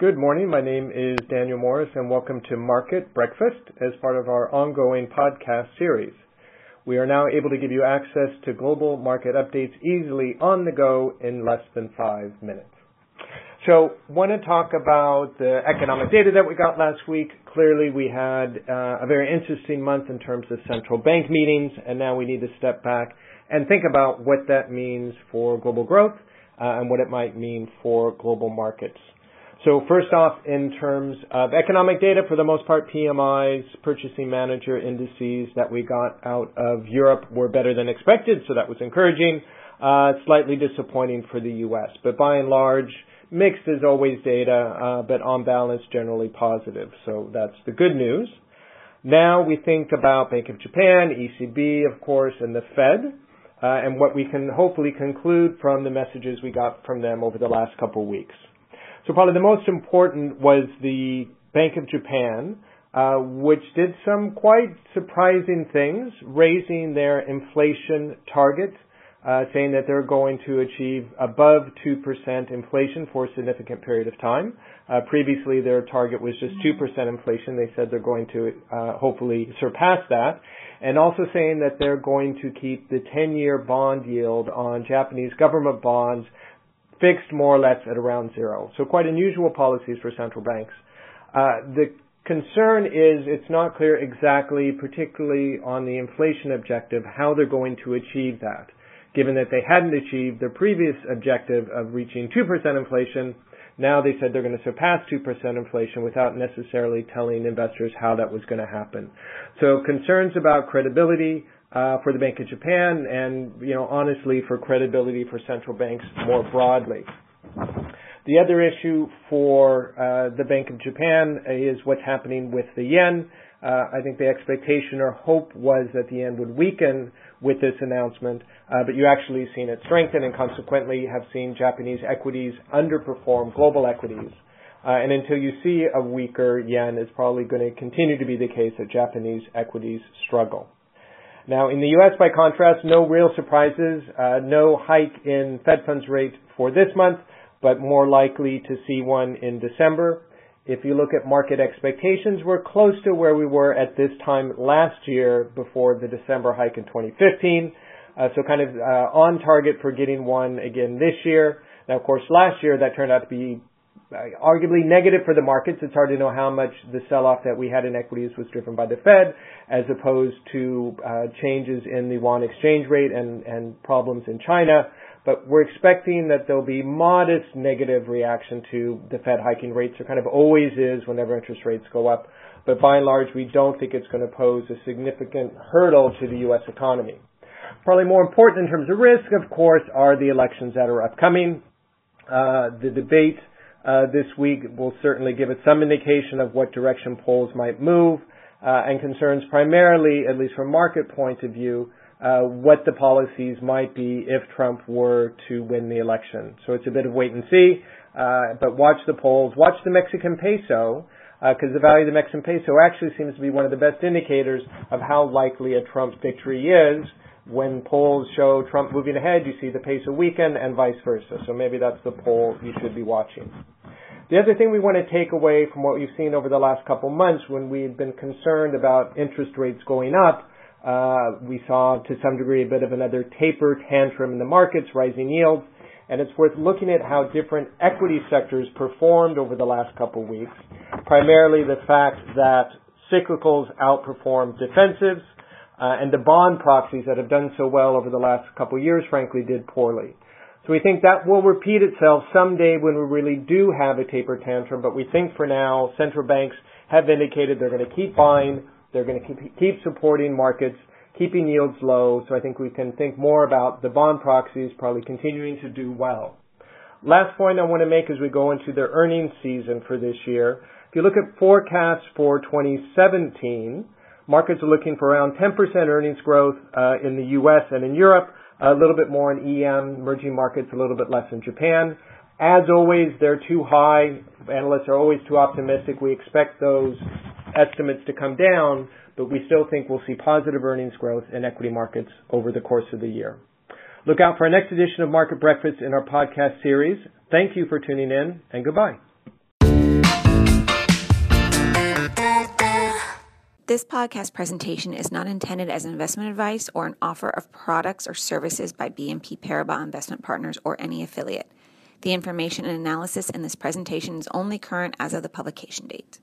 Good morning. My name is Daniel Morris, and welcome to Market Breakfast as part of our ongoing podcast series. We are now able to give you access to global market updates easily on the go in less than five minutes. So, want to talk about the economic data that we got last week. Clearly, we had uh, a very interesting month in terms of central bank meetings, and now we need to step back and think about what that means for global growth uh, and what it might mean for global markets. So first off, in terms of economic data, for the most part, PMIs, purchasing manager indices that we got out of Europe were better than expected, so that was encouraging. Uh, slightly disappointing for the U.S., but by and large, mixed is always data, uh, but on balance, generally positive. So that's the good news. Now we think about Bank of Japan, ECB, of course, and the Fed, uh, and what we can hopefully conclude from the messages we got from them over the last couple of weeks. So probably the most important was the Bank of Japan, uh, which did some quite surprising things, raising their inflation target, uh, saying that they're going to achieve above 2% inflation for a significant period of time. Uh, previously, their target was just 2% inflation. They said they're going to uh, hopefully surpass that. And also saying that they're going to keep the 10-year bond yield on Japanese government bonds fixed more or less at around zero. So quite unusual policies for central banks. Uh, the concern is it's not clear exactly, particularly on the inflation objective, how they're going to achieve that. Given that they hadn't achieved their previous objective of reaching 2% inflation, now they said they're going to surpass 2% inflation without necessarily telling investors how that was going to happen. So concerns about credibility, uh, for the Bank of Japan and, you know, honestly for credibility for central banks more broadly. The other issue for uh, the Bank of Japan is what's happening with the yen. Uh, I think the expectation or hope was that the yen would weaken with this announcement, uh, but you actually seen it strengthen and consequently have seen Japanese equities underperform global equities. Uh, and until you see a weaker yen, it's probably going to continue to be the case that Japanese equities struggle. Now, in the U.S., by contrast, no real surprises, uh, no hike in Fed funds rate for this month, but more likely to see one in December. If you look at market expectations, we're close to where we were at this time last year before the December hike in 2015. Uh, so kind of uh, on target for getting one again this year. Now, of course, last year that turned out to be uh, arguably negative for the markets. It's hard to know how much the sell-off that we had in equities was driven by the Fed as opposed to uh, changes in the yuan exchange rate and, and problems in China. But we're expecting that there'll be modest negative reaction to the Fed hiking rates. There kind of always is whenever interest rates go up. But by and large, we don't think it's going to pose a significant hurdle to the U.S. economy. Probably more important in terms of risk, of course, are the elections that are upcoming. Uh, the debate uh, this week will certainly give us some indication of what direction polls might move, uh, and concerns primarily, at least from market point of view, uh, what the policies might be if Trump were to win the election. So it's a bit of wait and see, uh, but watch the polls, watch the Mexican peso, because uh, the value of the Mexican peso actually seems to be one of the best indicators of how likely a Trump victory is. When polls show Trump moving ahead, you see the peso weaken and vice versa. So maybe that's the poll you should be watching. The other thing we want to take away from what we've seen over the last couple months when we had been concerned about interest rates going up, uh, we saw to some degree a bit of another taper tantrum in the markets, rising yields, and it's worth looking at how different equity sectors performed over the last couple of weeks. Primarily the fact that cyclicals outperformed defensives, uh, and the bond proxies that have done so well over the last couple of years, frankly, did poorly. So we think that will repeat itself someday when we really do have a taper tantrum, but we think for now central banks have indicated they're going to keep buying, they're going to keep, keep supporting markets, keeping yields low. So I think we can think more about the bond proxies probably continuing to do well. Last point I want to make as we go into the earnings season for this year. If you look at forecasts for 2017, markets are looking for around 10% earnings growth uh, in the U.S. and in Europe a little bit more in EM, emerging markets, a little bit less in Japan. As always, they're too high. Analysts are always too optimistic. We expect those estimates to come down, but we still think we'll see positive earnings growth in equity markets over the course of the year. Look out for our next edition of Market Breakfast in our podcast series. Thank you for tuning in, and goodbye. This podcast presentation is not intended as investment advice or an offer of products or services by BNP Paribas Investment Partners or any affiliate. The information and analysis in this presentation is only current as of the publication date.